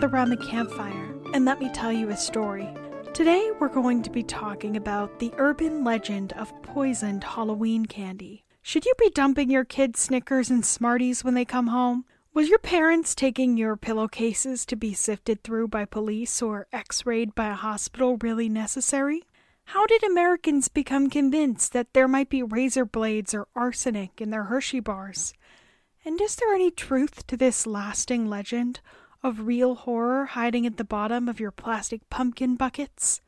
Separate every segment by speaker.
Speaker 1: gather around the campfire and let me tell you a story. Today, we're going to be talking about the urban legend of poisoned Halloween candy. Should you be dumping your kids' Snickers and Smarties when they come home? Was your parents taking your pillowcases to be sifted through by police or x rayed by a hospital really necessary? How did Americans become convinced that there might be razor blades or arsenic in their Hershey bars? And is there any truth to this lasting legend of real horror hiding at the bottom of your plastic pumpkin buckets?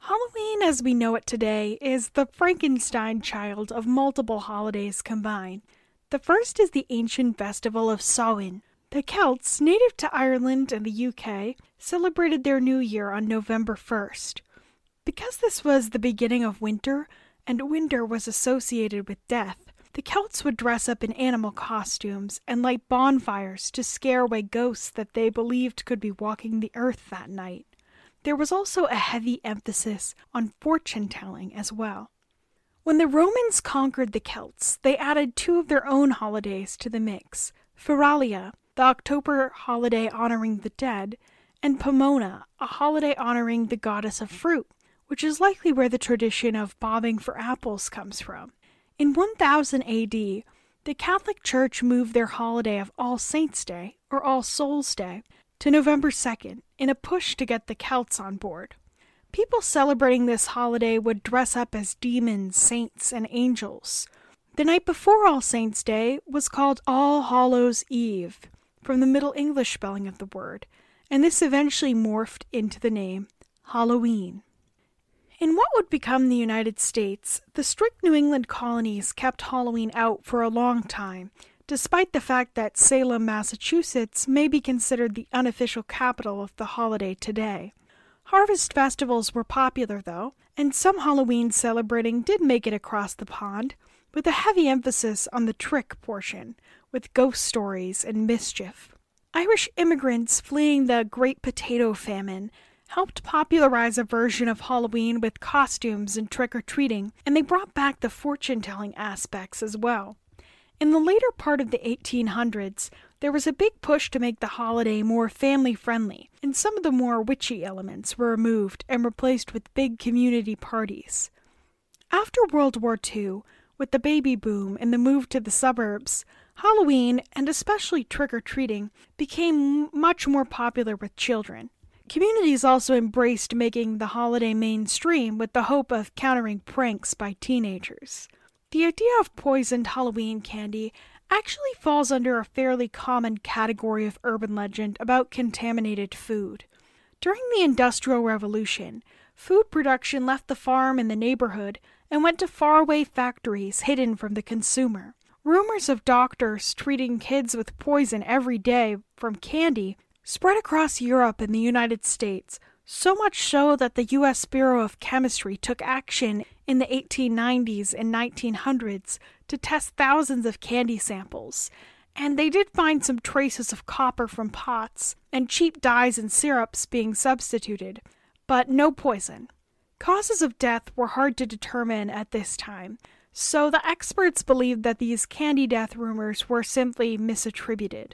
Speaker 1: Halloween as we know it today is the Frankenstein child of multiple holidays combined. The first is the ancient festival of Samhain. The Celts, native to Ireland and the UK, celebrated their new year on November 1st. Because this was the beginning of winter, and winter was associated with death, the Celts would dress up in animal costumes and light bonfires to scare away ghosts that they believed could be walking the earth that night. There was also a heavy emphasis on fortune telling as well. When the Romans conquered the Celts, they added two of their own holidays to the mix Feralia, the October holiday honoring the dead, and Pomona, a holiday honoring the goddess of fruit, which is likely where the tradition of bobbing for apples comes from. In 1000 AD, the Catholic Church moved their holiday of All Saints' Day, or All Souls' Day, to November 2nd in a push to get the Celts on board. People celebrating this holiday would dress up as demons, saints, and angels. The night before All Saints' Day was called All Hallows' Eve, from the Middle English spelling of the word, and this eventually morphed into the name Halloween. In what would become the United States, the strict New England colonies kept Halloween out for a long time, despite the fact that Salem, Massachusetts may be considered the unofficial capital of the holiday today. Harvest festivals were popular, though, and some Halloween celebrating did make it across the pond, with a heavy emphasis on the trick portion, with ghost stories and mischief. Irish immigrants fleeing the Great Potato Famine helped popularize a version of Halloween with costumes and trick or treating, and they brought back the fortune telling aspects as well. In the later part of the 1800s, there was a big push to make the holiday more family friendly, and some of the more witchy elements were removed and replaced with big community parties. After World War II, with the baby boom and the move to the suburbs, Halloween, and especially trick or treating, became much more popular with children. Communities also embraced making the holiday mainstream with the hope of countering pranks by teenagers. The idea of poisoned Halloween candy actually falls under a fairly common category of urban legend about contaminated food. During the Industrial Revolution, food production left the farm in the neighborhood and went to faraway factories hidden from the consumer. Rumors of doctors treating kids with poison every day from candy spread across Europe and the United States, so much so that the U.S. Bureau of Chemistry took action in the 1890s and 1900s to test thousands of candy samples. And they did find some traces of copper from pots and cheap dyes and syrups being substituted, but no poison. Causes of death were hard to determine at this time, so the experts believed that these candy death rumors were simply misattributed.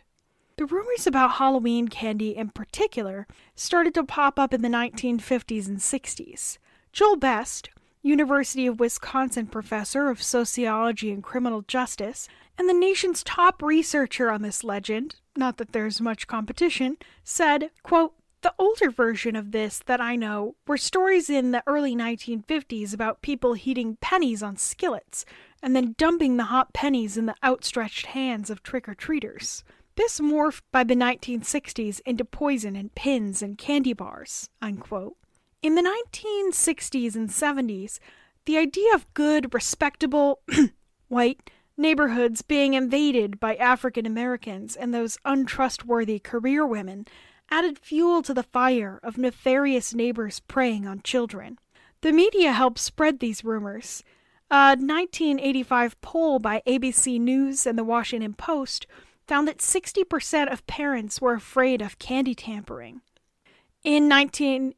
Speaker 1: The rumors about Halloween candy in particular started to pop up in the 1950s and 60s. Joel Best, University of Wisconsin professor of sociology and criminal justice, and the nation's top researcher on this legend, not that there's much competition, said, quote, the older version of this that I know were stories in the early 1950s about people heating pennies on skillets and then dumping the hot pennies in the outstretched hands of trick or treaters. This morphed by the 1960s into poison and pins and candy bars. Unquote. In the 1960s and 70s, the idea of good, respectable, white neighborhoods being invaded by African Americans and those untrustworthy career women added fuel to the fire of nefarious neighbors preying on children. The media helped spread these rumors. A 1985 poll by ABC News and the Washington Post found that 60% of parents were afraid of candy tampering. In 19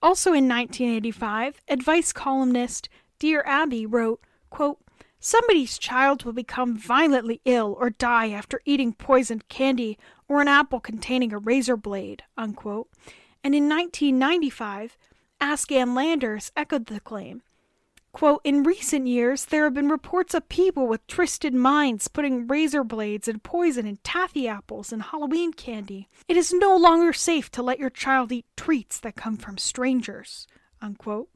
Speaker 1: also in 1985, advice columnist Dear Abby wrote, quote, Somebody's child will become violently ill or die after eating poisoned candy or an apple containing a razor blade, unquote. And in 1995, Ask Ann Landers echoed the claim. Quote, in recent years, there have been reports of people with twisted minds putting razor blades and poison in taffy apples and Halloween candy. It is no longer safe to let your child eat treats that come from strangers. Unquote.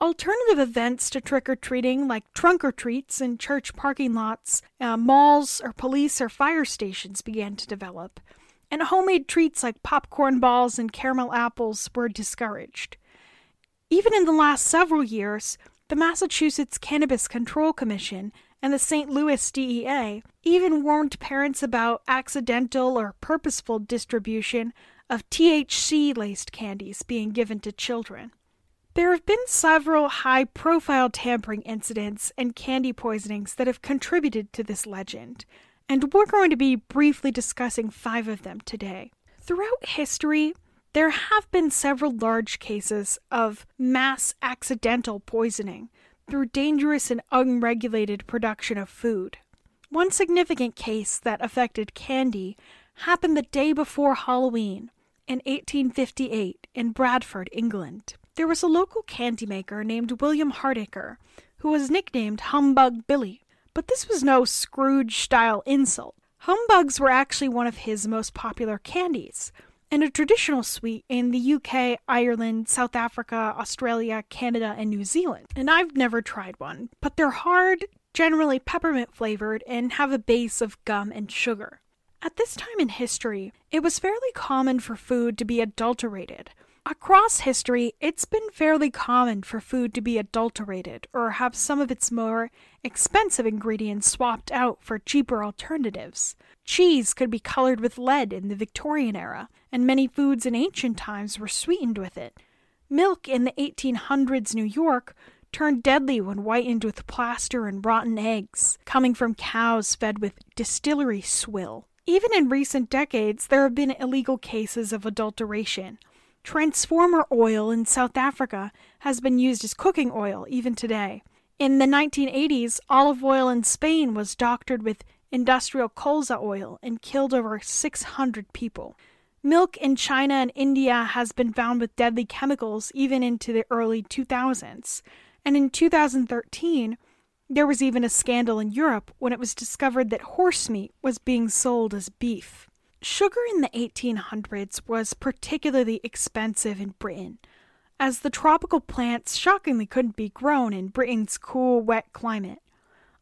Speaker 1: Alternative events to trick or treating, like trunk or treats in church parking lots, uh, malls, or police or fire stations, began to develop, and homemade treats like popcorn balls and caramel apples were discouraged. Even in the last several years, the Massachusetts Cannabis Control Commission and the St. Louis DEA even warned parents about accidental or purposeful distribution of THC laced candies being given to children. There have been several high profile tampering incidents and candy poisonings that have contributed to this legend, and we're going to be briefly discussing five of them today. Throughout history, there have been several large cases of mass accidental poisoning through dangerous and unregulated production of food. One significant case that affected candy happened the day before Halloween in 1858 in Bradford, England. There was a local candy maker named William Hardacre who was nicknamed Humbug Billy. But this was no Scrooge style insult. Humbugs were actually one of his most popular candies, and a traditional sweet in the UK, Ireland, South Africa, Australia, Canada, and New Zealand. And I've never tried one, but they're hard, generally peppermint flavored, and have a base of gum and sugar. At this time in history, it was fairly common for food to be adulterated. Across history, it's been fairly common for food to be adulterated or have some of its more expensive ingredients swapped out for cheaper alternatives. Cheese could be colored with lead in the Victorian era, and many foods in ancient times were sweetened with it. Milk in the 1800s New York turned deadly when whitened with plaster and rotten eggs, coming from cows fed with distillery swill. Even in recent decades, there have been illegal cases of adulteration. Transformer oil in South Africa has been used as cooking oil even today. In the 1980s, olive oil in Spain was doctored with industrial colza oil and killed over 600 people. Milk in China and India has been found with deadly chemicals even into the early 2000s. And in 2013, there was even a scandal in Europe when it was discovered that horse meat was being sold as beef. Sugar in the 1800s was particularly expensive in Britain, as the tropical plants shockingly couldn't be grown in Britain's cool, wet climate.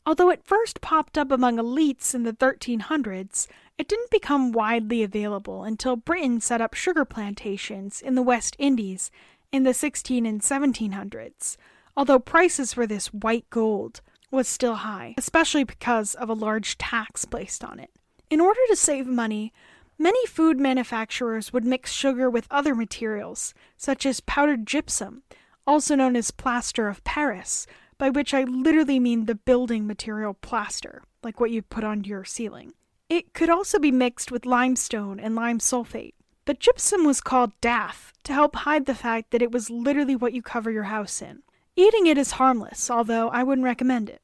Speaker 1: Although it first popped up among elites in the 1300s, it didn't become widely available until Britain set up sugar plantations in the West Indies in the 16 and 1700s, although prices for this white gold was still high, especially because of a large tax placed on it. In order to save money, many food manufacturers would mix sugar with other materials, such as powdered gypsum, also known as plaster of Paris, by which I literally mean the building material plaster, like what you put on your ceiling. It could also be mixed with limestone and lime sulfate. The gypsum was called daff to help hide the fact that it was literally what you cover your house in. Eating it is harmless, although I wouldn't recommend it.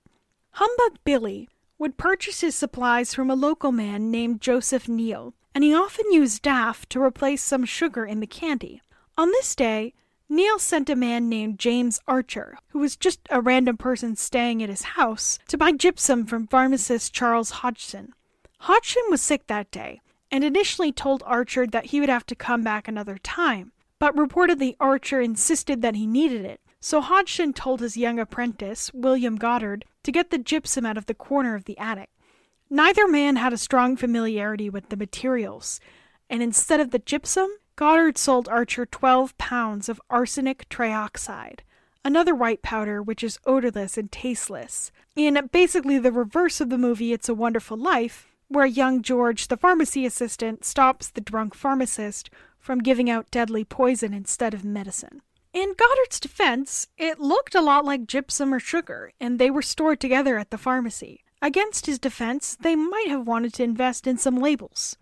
Speaker 1: Humbug Billy would purchase his supplies from a local man named Joseph Neal, and he often used daff to replace some sugar in the candy. On this day, Neal sent a man named James Archer, who was just a random person staying at his house, to buy gypsum from pharmacist Charles Hodgson. Hodgson was sick that day, and initially told Archer that he would have to come back another time, but reportedly Archer insisted that he needed it, so Hodgson told his young apprentice, William Goddard, to get the gypsum out of the corner of the attic. Neither man had a strong familiarity with the materials, and instead of the gypsum, Goddard sold Archer 12 pounds of arsenic trioxide, another white powder which is odorless and tasteless. In basically the reverse of the movie It's a Wonderful Life, where young George, the pharmacy assistant, stops the drunk pharmacist from giving out deadly poison instead of medicine. In Goddard's defense, it looked a lot like gypsum or sugar, and they were stored together at the pharmacy. Against his defense, they might have wanted to invest in some labels.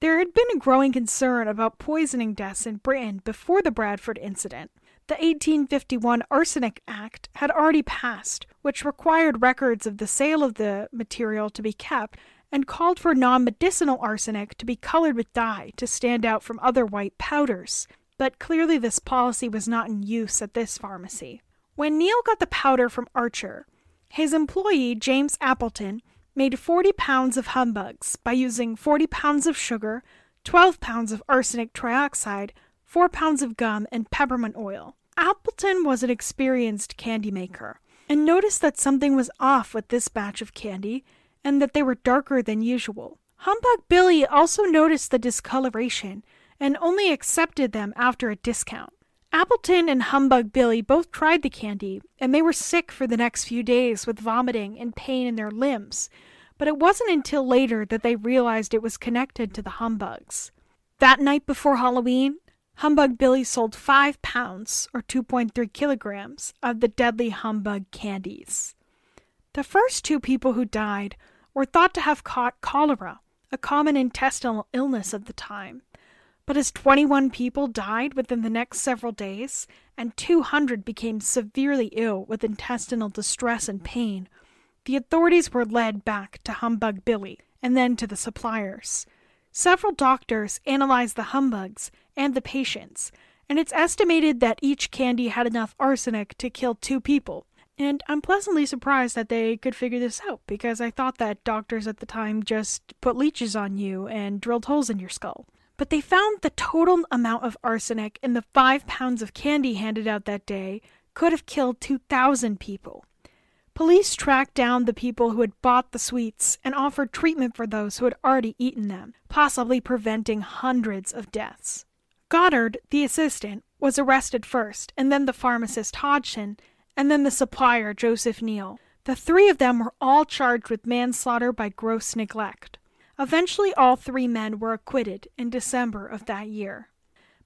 Speaker 1: There had been a growing concern about poisoning deaths in Britain before the Bradford incident. The 1851 Arsenic Act had already passed, which required records of the sale of the material to be kept, and called for non medicinal arsenic to be colored with dye to stand out from other white powders. But clearly, this policy was not in use at this pharmacy. When Neal got the powder from Archer, his employee, James Appleton, made 40 pounds of humbugs by using 40 pounds of sugar, 12 pounds of arsenic trioxide, 4 pounds of gum, and peppermint oil. Appleton was an experienced candy maker and noticed that something was off with this batch of candy and that they were darker than usual. Humbug Billy also noticed the discoloration and only accepted them after a discount. Appleton and Humbug Billy both tried the candy, and they were sick for the next few days with vomiting and pain in their limbs, but it wasn't until later that they realized it was connected to the humbugs. That night before Halloween, Humbug Billy sold five pounds, or 2.3 kilograms, of the deadly humbug candies. The first two people who died were thought to have caught cholera, a common intestinal illness of the time. But as 21 people died within the next several days, and 200 became severely ill with intestinal distress and pain, the authorities were led back to Humbug Billy and then to the suppliers. Several doctors analyzed the humbugs and the patients, and it's estimated that each candy had enough arsenic to kill two people. And I'm pleasantly surprised that they could figure this out because I thought that doctors at the time just put leeches on you and drilled holes in your skull. But they found the total amount of arsenic in the five pounds of candy handed out that day could have killed 2,000 people. Police tracked down the people who had bought the sweets and offered treatment for those who had already eaten them, possibly preventing hundreds of deaths. Goddard, the assistant, was arrested first, and then the pharmacist Hodgson, and then the supplier Joseph Neal. The three of them were all charged with manslaughter by gross neglect. Eventually, all three men were acquitted in December of that year.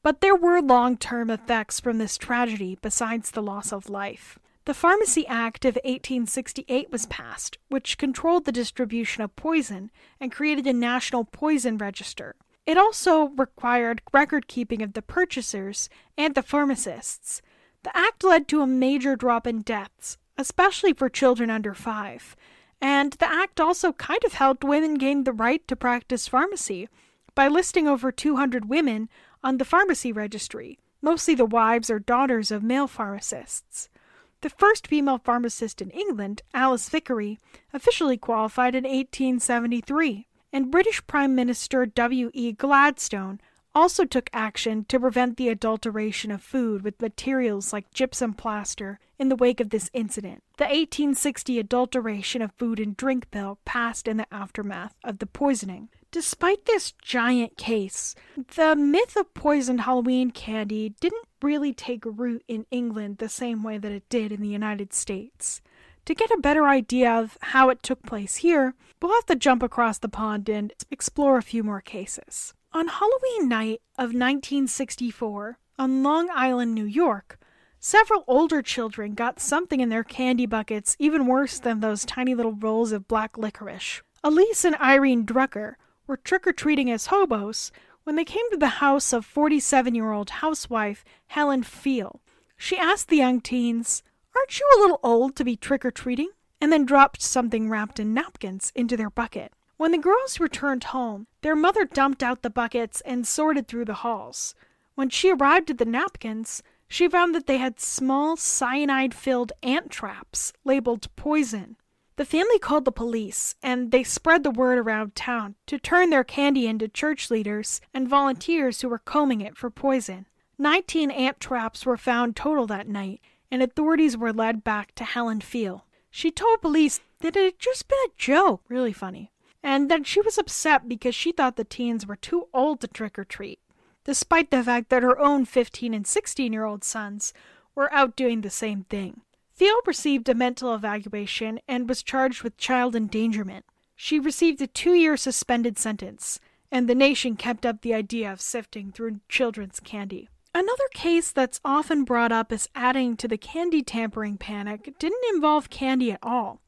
Speaker 1: But there were long term effects from this tragedy besides the loss of life. The Pharmacy Act of 1868 was passed, which controlled the distribution of poison and created a national poison register. It also required record keeping of the purchasers and the pharmacists. The act led to a major drop in deaths, especially for children under five. And the act also kind of helped women gain the right to practice pharmacy by listing over 200 women on the pharmacy registry, mostly the wives or daughters of male pharmacists. The first female pharmacist in England, Alice Vickery, officially qualified in 1873, and British Prime Minister W. E. Gladstone also took action to prevent the adulteration of food with materials like gypsum plaster in the wake of this incident. The 1860 Adulteration of Food and Drink Bill passed in the aftermath of the poisoning. Despite this giant case, the myth of poisoned Halloween candy didn't really take root in England the same way that it did in the United States. To get a better idea of how it took place here, we'll have to jump across the pond and explore a few more cases. On Halloween night of 1964, on Long Island, New York, several older children got something in their candy buckets even worse than those tiny little rolls of black licorice. Elise and Irene Drucker were trick or treating as hobos when they came to the house of 47 year old housewife Helen Pfeil. She asked the young teens, Aren't you a little old to be trick or treating? and then dropped something wrapped in napkins into their bucket. When the girls returned home, their mother dumped out the buckets and sorted through the halls. When she arrived at the napkins, she found that they had small cyanide filled ant traps labeled poison. The family called the police, and they spread the word around town to turn their candy into church leaders and volunteers who were combing it for poison. Nineteen ant traps were found total that night, and authorities were led back to Helen Pfeil. She told police that it had just been a joke, really funny, and that she was upset because she thought the teens were too old to trick or treat, despite the fact that her own 15 and 16 year old sons were out doing the same thing. Theo received a mental evaluation and was charged with child endangerment. She received a two year suspended sentence, and the nation kept up the idea of sifting through children's candy. Another case that's often brought up as adding to the candy tampering panic didn't involve candy at all,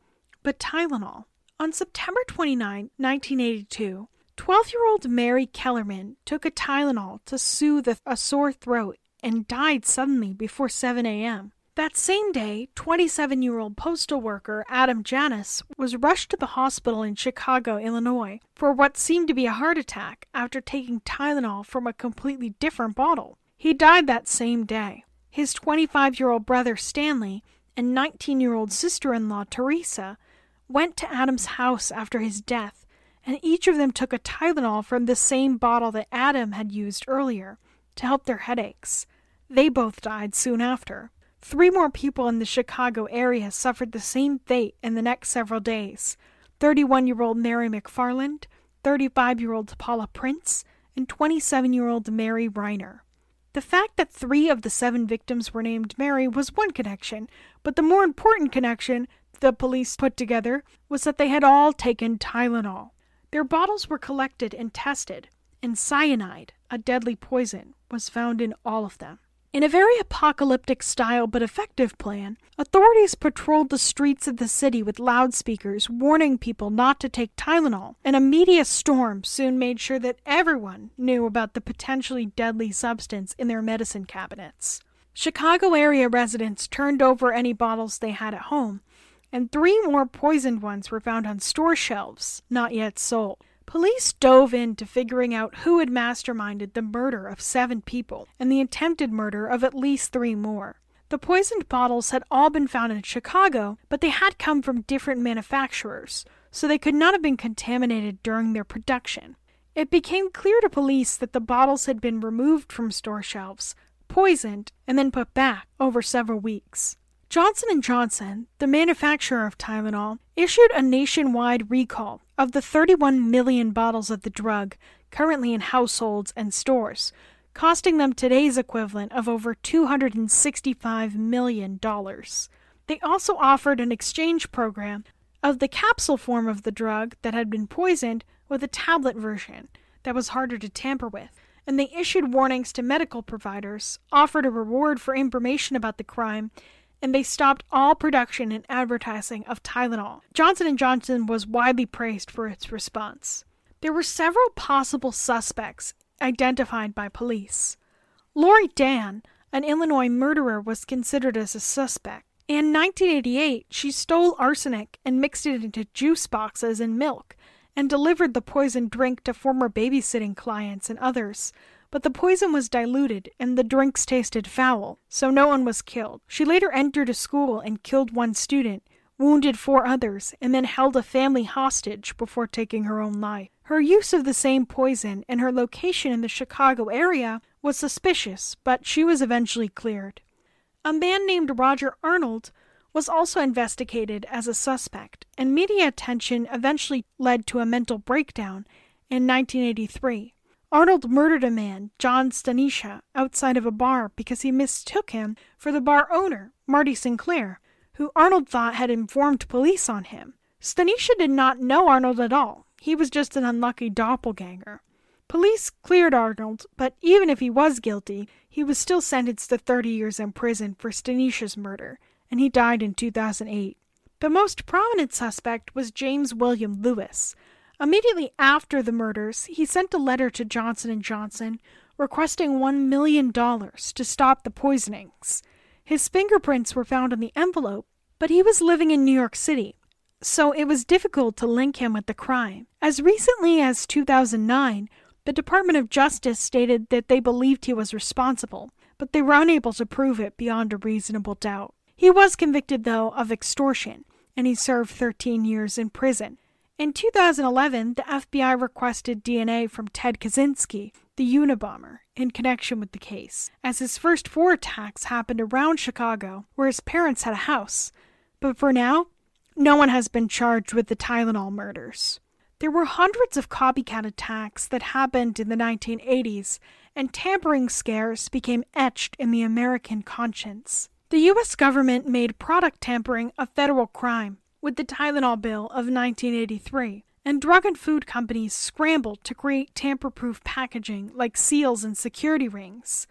Speaker 1: but Tylenol. On September 29, 1982, 12 year old Mary Kellerman took a Tylenol to soothe a sore throat and died suddenly before 7 a.m. That same day, 27 year old postal worker Adam Janus was rushed to the hospital in Chicago, Illinois, for what seemed to be a heart attack after taking Tylenol from a completely different bottle. He died that same day. His 25 year old brother Stanley and 19 year old sister in law Teresa went to Adam's house after his death, and each of them took a Tylenol from the same bottle that Adam had used earlier to help their headaches. They both died soon after. Three more people in the Chicago area suffered the same fate in the next several days 31 year old Mary McFarland, 35 year old Paula Prince, and 27 year old Mary Reiner. The fact that three of the seven victims were named Mary was one connection, but the more important connection the police put together was that they had all taken Tylenol. Their bottles were collected and tested, and cyanide, a deadly poison, was found in all of them. In a very apocalyptic style but effective plan, authorities patrolled the streets of the city with loudspeakers warning people not to take Tylenol, and a media storm soon made sure that everyone knew about the potentially deadly substance in their medicine cabinets. Chicago area residents turned over any bottles they had at home, and three more poisoned ones were found on store shelves, not yet sold. Police dove into figuring out who had masterminded the murder of seven people and the attempted murder of at least three more. The poisoned bottles had all been found in Chicago, but they had come from different manufacturers, so they could not have been contaminated during their production. It became clear to police that the bottles had been removed from store shelves, poisoned, and then put back over several weeks. Johnson & Johnson, the manufacturer of Tylenol, issued a nationwide recall of the 31 million bottles of the drug currently in households and stores, costing them today's equivalent of over $265 million. They also offered an exchange program of the capsule form of the drug that had been poisoned with a tablet version that was harder to tamper with. And they issued warnings to medical providers, offered a reward for information about the crime, and they stopped all production and advertising of Tylenol. Johnson & Johnson was widely praised for its response. There were several possible suspects identified by police. Laurie Dann, an Illinois murderer, was considered as a suspect. In 1988, she stole arsenic and mixed it into juice boxes and milk and delivered the poisoned drink to former babysitting clients and others but the poison was diluted and the drinks tasted foul, so no one was killed. She later entered a school and killed one student, wounded four others, and then held a family hostage before taking her own life. Her use of the same poison and her location in the Chicago area was suspicious, but she was eventually cleared. A man named Roger Arnold was also investigated as a suspect, and media attention eventually led to a mental breakdown in 1983. Arnold murdered a man, John Stanisha, outside of a bar because he mistook him for the bar owner, Marty Sinclair, who Arnold thought had informed police on him. Stanisha did not know Arnold at all. He was just an unlucky doppelganger. Police cleared Arnold, but even if he was guilty, he was still sentenced to 30 years in prison for Stanisha's murder, and he died in 2008. The most prominent suspect was James William Lewis, Immediately after the murders, he sent a letter to Johnson & Johnson requesting $1 million to stop the poisonings. His fingerprints were found on the envelope, but he was living in New York City, so it was difficult to link him with the crime. As recently as 2009, the Department of Justice stated that they believed he was responsible, but they were unable to prove it beyond a reasonable doubt. He was convicted, though, of extortion, and he served 13 years in prison. In 2011, the FBI requested DNA from Ted Kaczynski, the Unabomber, in connection with the case, as his first four attacks happened around Chicago, where his parents had a house. But for now, no one has been charged with the Tylenol murders. There were hundreds of copycat attacks that happened in the 1980s, and tampering scares became etched in the American conscience. The U.S. government made product tampering a federal crime, with the Tylenol Bill of 1983, and drug and food companies scrambled to create tamper proof packaging like seals and security rings.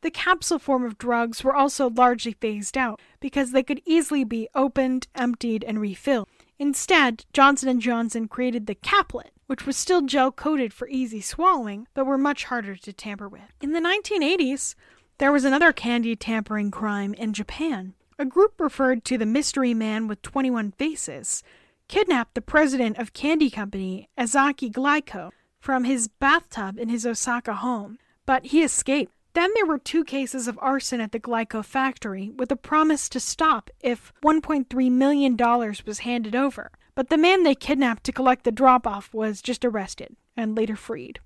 Speaker 1: The capsule form of drugs were also largely phased out because they could easily be opened, emptied, and refilled. Instead, Johnson & Johnson created the caplet, which was still gel coated for easy swallowing, but were much harder to tamper with. In the 1980s, there was another candy tampering crime in Japan. A group referred to the Mystery Man with 21 Faces kidnapped the president of Candy Company, Ezaki Glico, from his bathtub in his Osaka home, but he escaped. Then there were two cases of arson at the Glyco factory with a promise to stop if $1.3 million was handed over. But the man they kidnapped to collect the drop off was just arrested and later freed.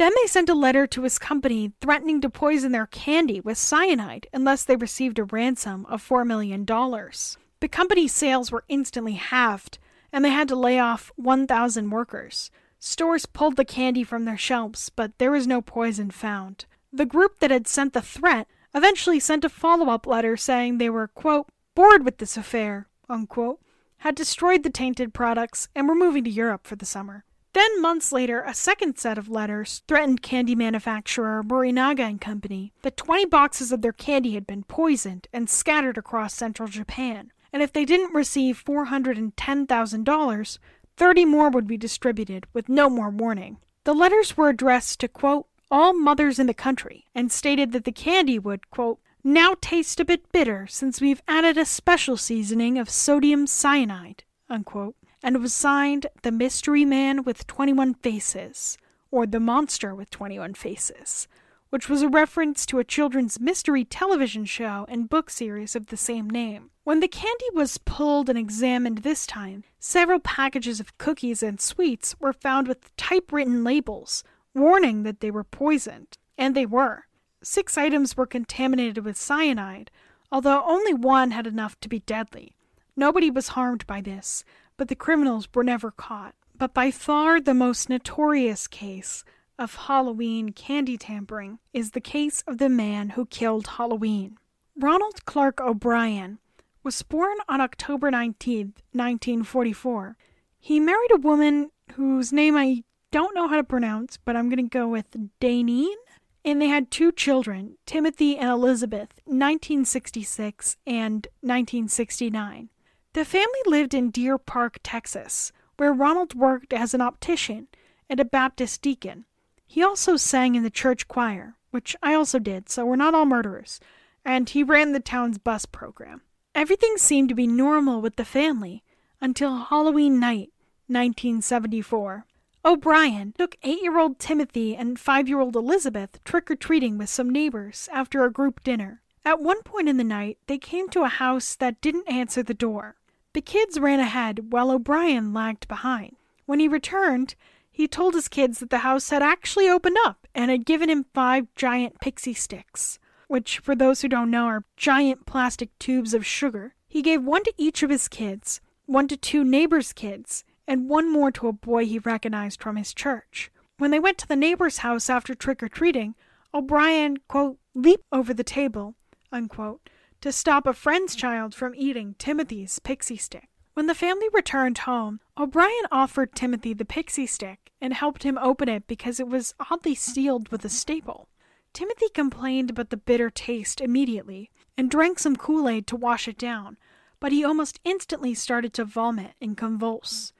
Speaker 1: Then they sent a letter to his company threatening to poison their candy with cyanide unless they received a ransom of $4 million. The company's sales were instantly halved, and they had to lay off 1,000 workers. Stores pulled the candy from their shelves, but there was no poison found. The group that had sent the threat eventually sent a follow up letter saying they were, quote, bored with this affair, unquote, had destroyed the tainted products, and were moving to Europe for the summer. Then, months later, a second set of letters threatened candy manufacturer Morinaga and Company. That 20 boxes of their candy had been poisoned and scattered across central Japan, and if they didn't receive $410,000, 30 more would be distributed with no more warning. The letters were addressed to, quote, all mothers in the country and stated that the candy would, quote, now taste a bit bitter since we've added a special seasoning of sodium cyanide, unquote, and was signed The Mystery Man with 21 Faces, or The Monster with 21 Faces, which was a reference to a children's mystery television show and book series of the same name. When the candy was pulled and examined this time, several packages of cookies and sweets were found with typewritten labels warning that they were poisoned, and they were. Six items were contaminated with cyanide, although only one had enough to be deadly. Nobody was harmed by this, but the criminals were never caught. But by far the most notorious case of Halloween candy tampering is the case of the man who killed Halloween. Ronald Clark O'Brien was born on October 19, 1944. He married a woman whose name I don't know how to pronounce, but I'm going to go with Danine. And they had two children, Timothy and Elizabeth, 1966 and 1969. The family lived in Deer Park, Texas, where Ronald worked as an optician and a Baptist deacon. He also sang in the church choir, which I also did, so we're not all murderers, and he ran the town's bus program. Everything seemed to be normal with the family until Halloween night, 1974. O'Brien took eight year old Timothy and five year old Elizabeth trick or treating with some neighbors after a group dinner. At one point in the night, they came to a house that didn't answer the door. The kids ran ahead while O'Brien lagged behind. When he returned, he told his kids that the house had actually opened up and had given him five giant pixie sticks, which, for those who don't know, are giant plastic tubes of sugar. He gave one to each of his kids, one to two neighbors' kids, and one more to a boy he recognized from his church. When they went to the neighbor's house after trick or treating, O'Brien, quote, leaped over the table, unquote, to stop a friend's child from eating Timothy's pixie stick. When the family returned home, O'Brien offered Timothy the pixie stick and helped him open it because it was oddly sealed with a staple. Timothy complained about the bitter taste immediately and drank some Kool Aid to wash it down, but he almost instantly started to vomit and convulse.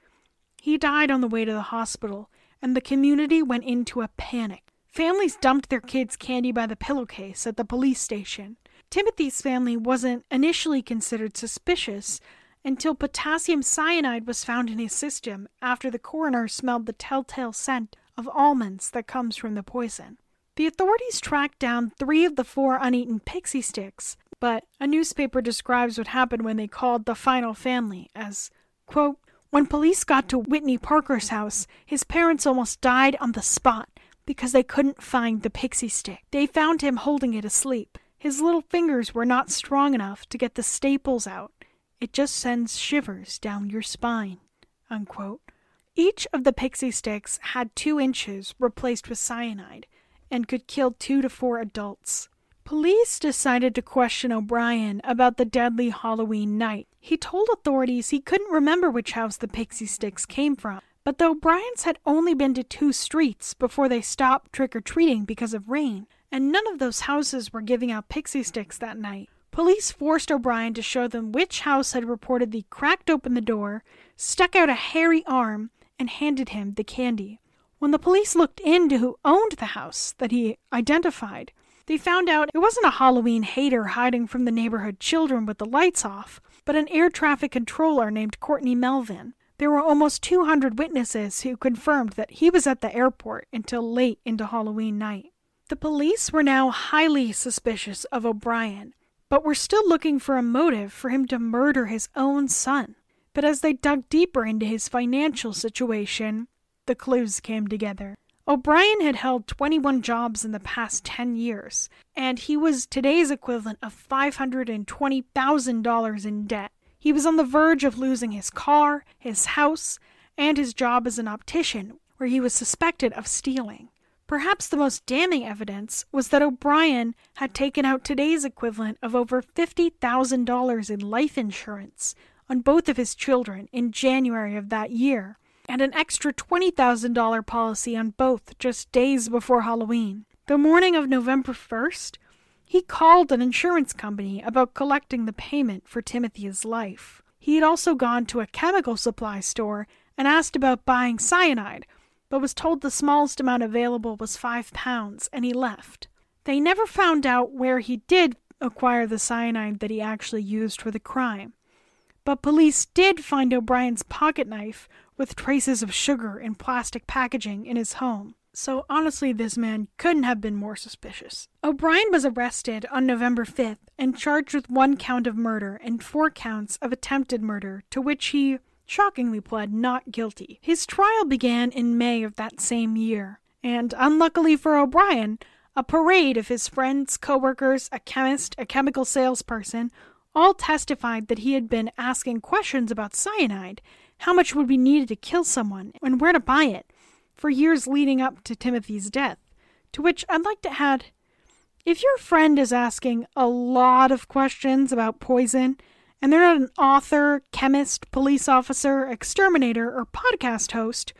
Speaker 1: He died on the way to the hospital, and the community went into a panic. Families dumped their kids' candy by the pillowcase at the police station. Timothy's family wasn't initially considered suspicious until potassium cyanide was found in his system after the coroner smelled the telltale scent of almonds that comes from the poison. The authorities tracked down three of the four uneaten pixie sticks, but a newspaper describes what happened when they called the final family as, quote, when police got to Whitney Parker's house, his parents almost died on the spot because they couldn't find the pixie stick. They found him holding it asleep. His little fingers were not strong enough to get the staples out. It just sends shivers down your spine. Unquote. Each of the pixie sticks had two inches replaced with cyanide and could kill two to four adults. Police decided to question O'Brien about the deadly Halloween night. He told authorities he couldn't remember which house the pixie sticks came from, but the O'Briens had only been to two streets before they stopped trick or treating because of rain, and none of those houses were giving out pixie sticks that night. Police forced O'Brien to show them which house had reportedly cracked open the door, stuck out a hairy arm, and handed him the candy. When the police looked into who owned the house that he identified, They found out it wasn't a Halloween hater hiding from the neighborhood children with the lights off, but an air traffic controller named Courtney Melvin. There were almost 200 witnesses who confirmed that he was at the airport until late into Halloween night. The police were now highly suspicious of O'Brien, but were still looking for a motive for him to murder his own son. But as they dug deeper into his financial situation, the clues came together. O'Brien had held 21 jobs in the past 10 years, and he was today's equivalent of $520,000 in debt. He was on the verge of losing his car, his house, and his job as an optician, where he was suspected of stealing. Perhaps the most damning evidence was that O'Brien had taken out today's equivalent of over $50,000 in life insurance on both of his children in January of that year, and an extra $20,000 policy on both just days before Halloween. The morning of November 1st, he called an insurance company about collecting the payment for Timothy's life. He had also gone to a chemical supply store and asked about buying cyanide, but was told the smallest amount available was five pounds, and he left. They never found out where he did acquire the cyanide that he actually used for the crime. But police did find O'Brien's pocket knife with traces of sugar in plastic packaging in his home. So honestly, this man couldn't have been more suspicious. O'Brien was arrested on November 5th and charged with one count of murder and four counts of attempted murder, to which he shockingly pled not guilty. His trial began in May of that same year, and unluckily for O'Brien, a parade of his friends, coworkers, a chemist, a chemical salesperson, all testified that he had been asking questions about cyanide, how much would be needed to kill someone, and where to buy it for years leading up to Timothy's death. To which I'd like to add if your friend is asking a lot of questions about poison, and they're not an author, chemist, police officer, exterminator, or podcast host,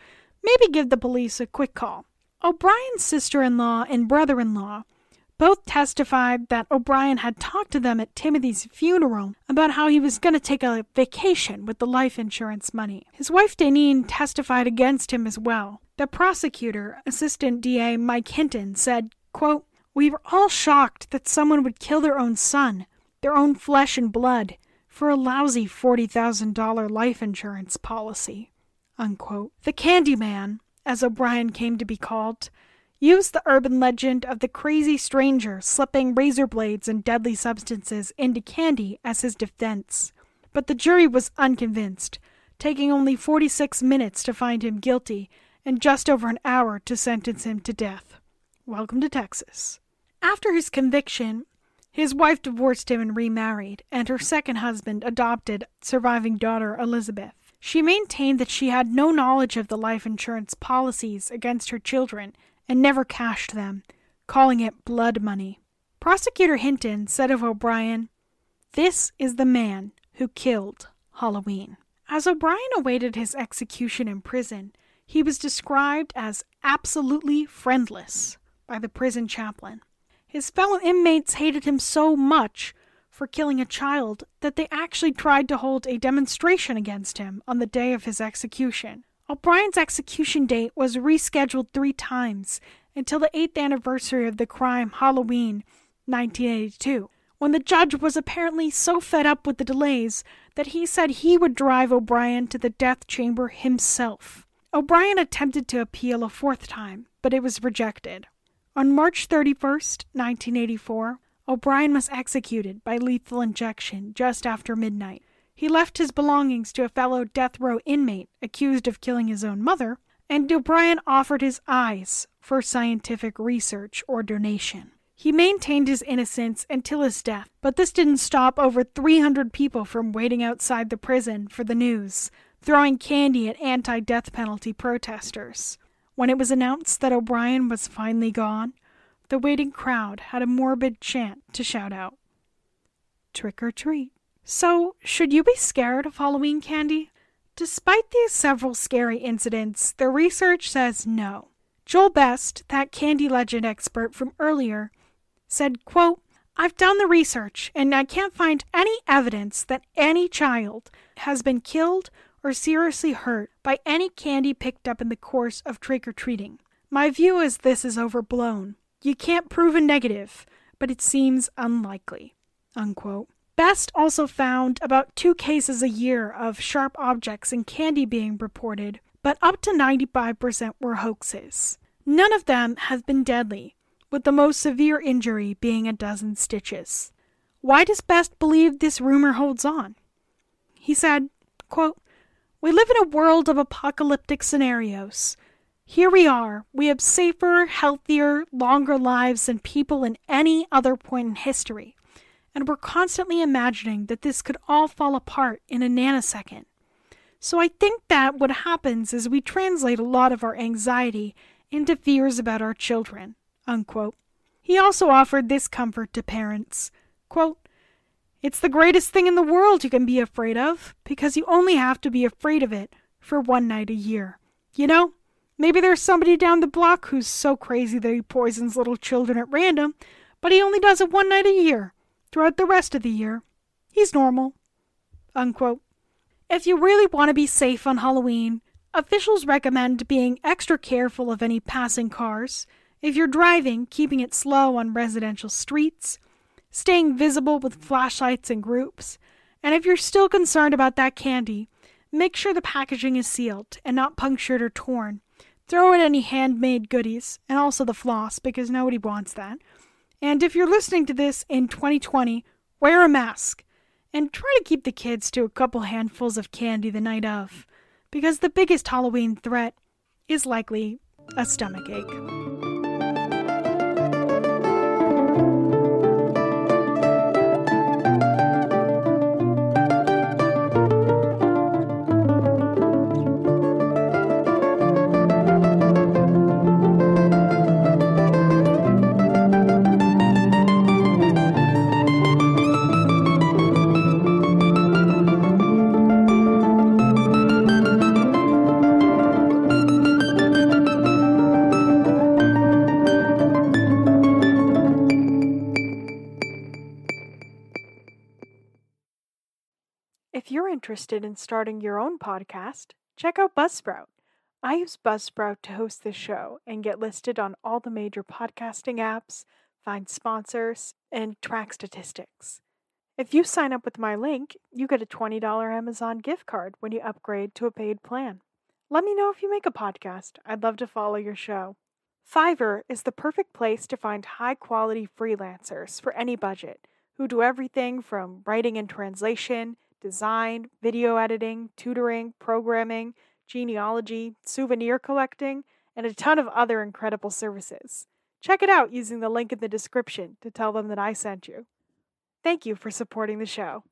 Speaker 1: maybe give the police a quick call. O'Brien's sister in law and brother in law both testified that O'Brien had talked to them at Timothy's funeral about how he was going to take a vacation with the life insurance money. His wife Daneen testified against him as well. The prosecutor, Assistant DA Mike Hinton, said, quote, We were all shocked that someone would kill their own son, their own flesh and blood, for a lousy $40,000 life insurance policy. Unquote. The Candyman, as O'Brien came to be called, used the urban legend of the crazy stranger slipping razor blades and deadly substances into candy as his defense. But the jury was unconvinced, taking only 46 minutes to find him guilty and just over an hour to sentence him to death. Welcome to Texas. After his conviction, his wife divorced him and remarried, and her second husband adopted surviving daughter Elizabeth. She maintained that she had no knowledge of the life insurance policies against her children and never cashed them, calling it blood money. Prosecutor Hinton said of O'Brien, This is the man who killed Halloween. As O'Brien awaited his execution in prison, he was described as absolutely friendless by the prison chaplain. His fellow inmates hated him so much for killing a child that they actually tried to hold a demonstration against him on the day of his execution. O'Brien's execution date was rescheduled three times until the eighth anniversary of the crime, Halloween 1982, when the judge was apparently so fed up with the delays that he said he would drive O'Brien to the death chamber himself. O'Brien attempted to appeal a fourth time, but it was rejected. On March 31st, 1984, O'Brien was executed by lethal injection just after midnight. He left his belongings to a fellow death row inmate accused of killing his own mother, and O'Brien offered his eyes for scientific research or donation. He maintained his innocence until his death, but this didn't stop over 300 people from waiting outside the prison for the news, throwing candy at anti death penalty protesters. When it was announced that O'Brien was finally gone, the waiting crowd had a morbid chant to shout out Trick or treat. So, should you be scared of Halloween candy? Despite these several scary incidents, the research says no. Joel Best, that candy legend expert from earlier, said, quote, I've done the research and I can't find any evidence that any child has been killed or seriously hurt by any candy picked up in the course of trick or treating. My view is this is overblown. You can't prove a negative, but it seems unlikely. Unquote. Best also found about two cases a year of sharp objects in candy being reported, but up to 95% were hoaxes. None of them have been deadly, with the most severe injury being a dozen stitches. Why does Best believe this rumor holds on? He said, quote, We live in a world of apocalyptic scenarios. Here we are. We have safer, healthier, longer lives than people in any other point in history. And we're constantly imagining that this could all fall apart in a nanosecond. So I think that what happens is we translate a lot of our anxiety into fears about our children. Unquote. He also offered this comfort to parents. Quote, it's the greatest thing in the world you can be afraid of, because you only have to be afraid of it for one night a year. You know, maybe there's somebody down the block who's so crazy that he poisons little children at random, but he only does it one night a year. Throughout the rest of the year, he's normal. Unquote. If you really want to be safe on Halloween, officials recommend being extra careful of any passing cars. If you're driving, keeping it slow on residential streets staying visible with flashlights and groups. And if you're still concerned about that candy, make sure the packaging is sealed and not punctured or torn. Throw in any handmade goodies and also the floss because nobody wants that. And if you're listening to this in 2020, wear a mask and try to keep the kids to a couple handfuls of candy the night of because the biggest Halloween threat is likely a stomach ache. Interested in starting your own podcast, check out Buzzsprout. I use Buzzsprout to host this show and get listed on all the major podcasting apps, find sponsors, and track statistics. If you sign up with my link, you get a $20 Amazon gift card when you upgrade to a paid plan. Let me know if you make a podcast. I'd love to follow your show. Fiverr is the perfect place to find high quality freelancers for any budget who do everything from writing and translation design, video editing, tutoring, programming, genealogy, souvenir collecting, and a ton of other incredible services. Check it out using the link in the description to tell them that I sent you. Thank you for supporting the show.